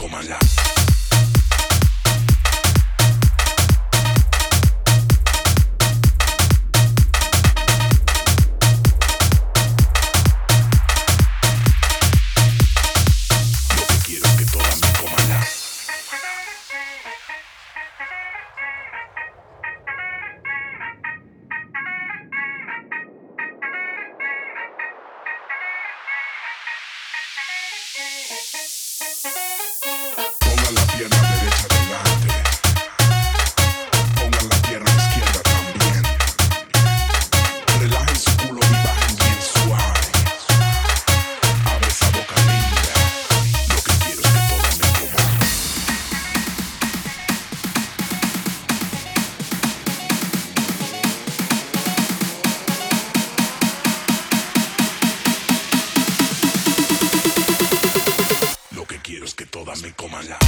Tómala. Que todas me coman la.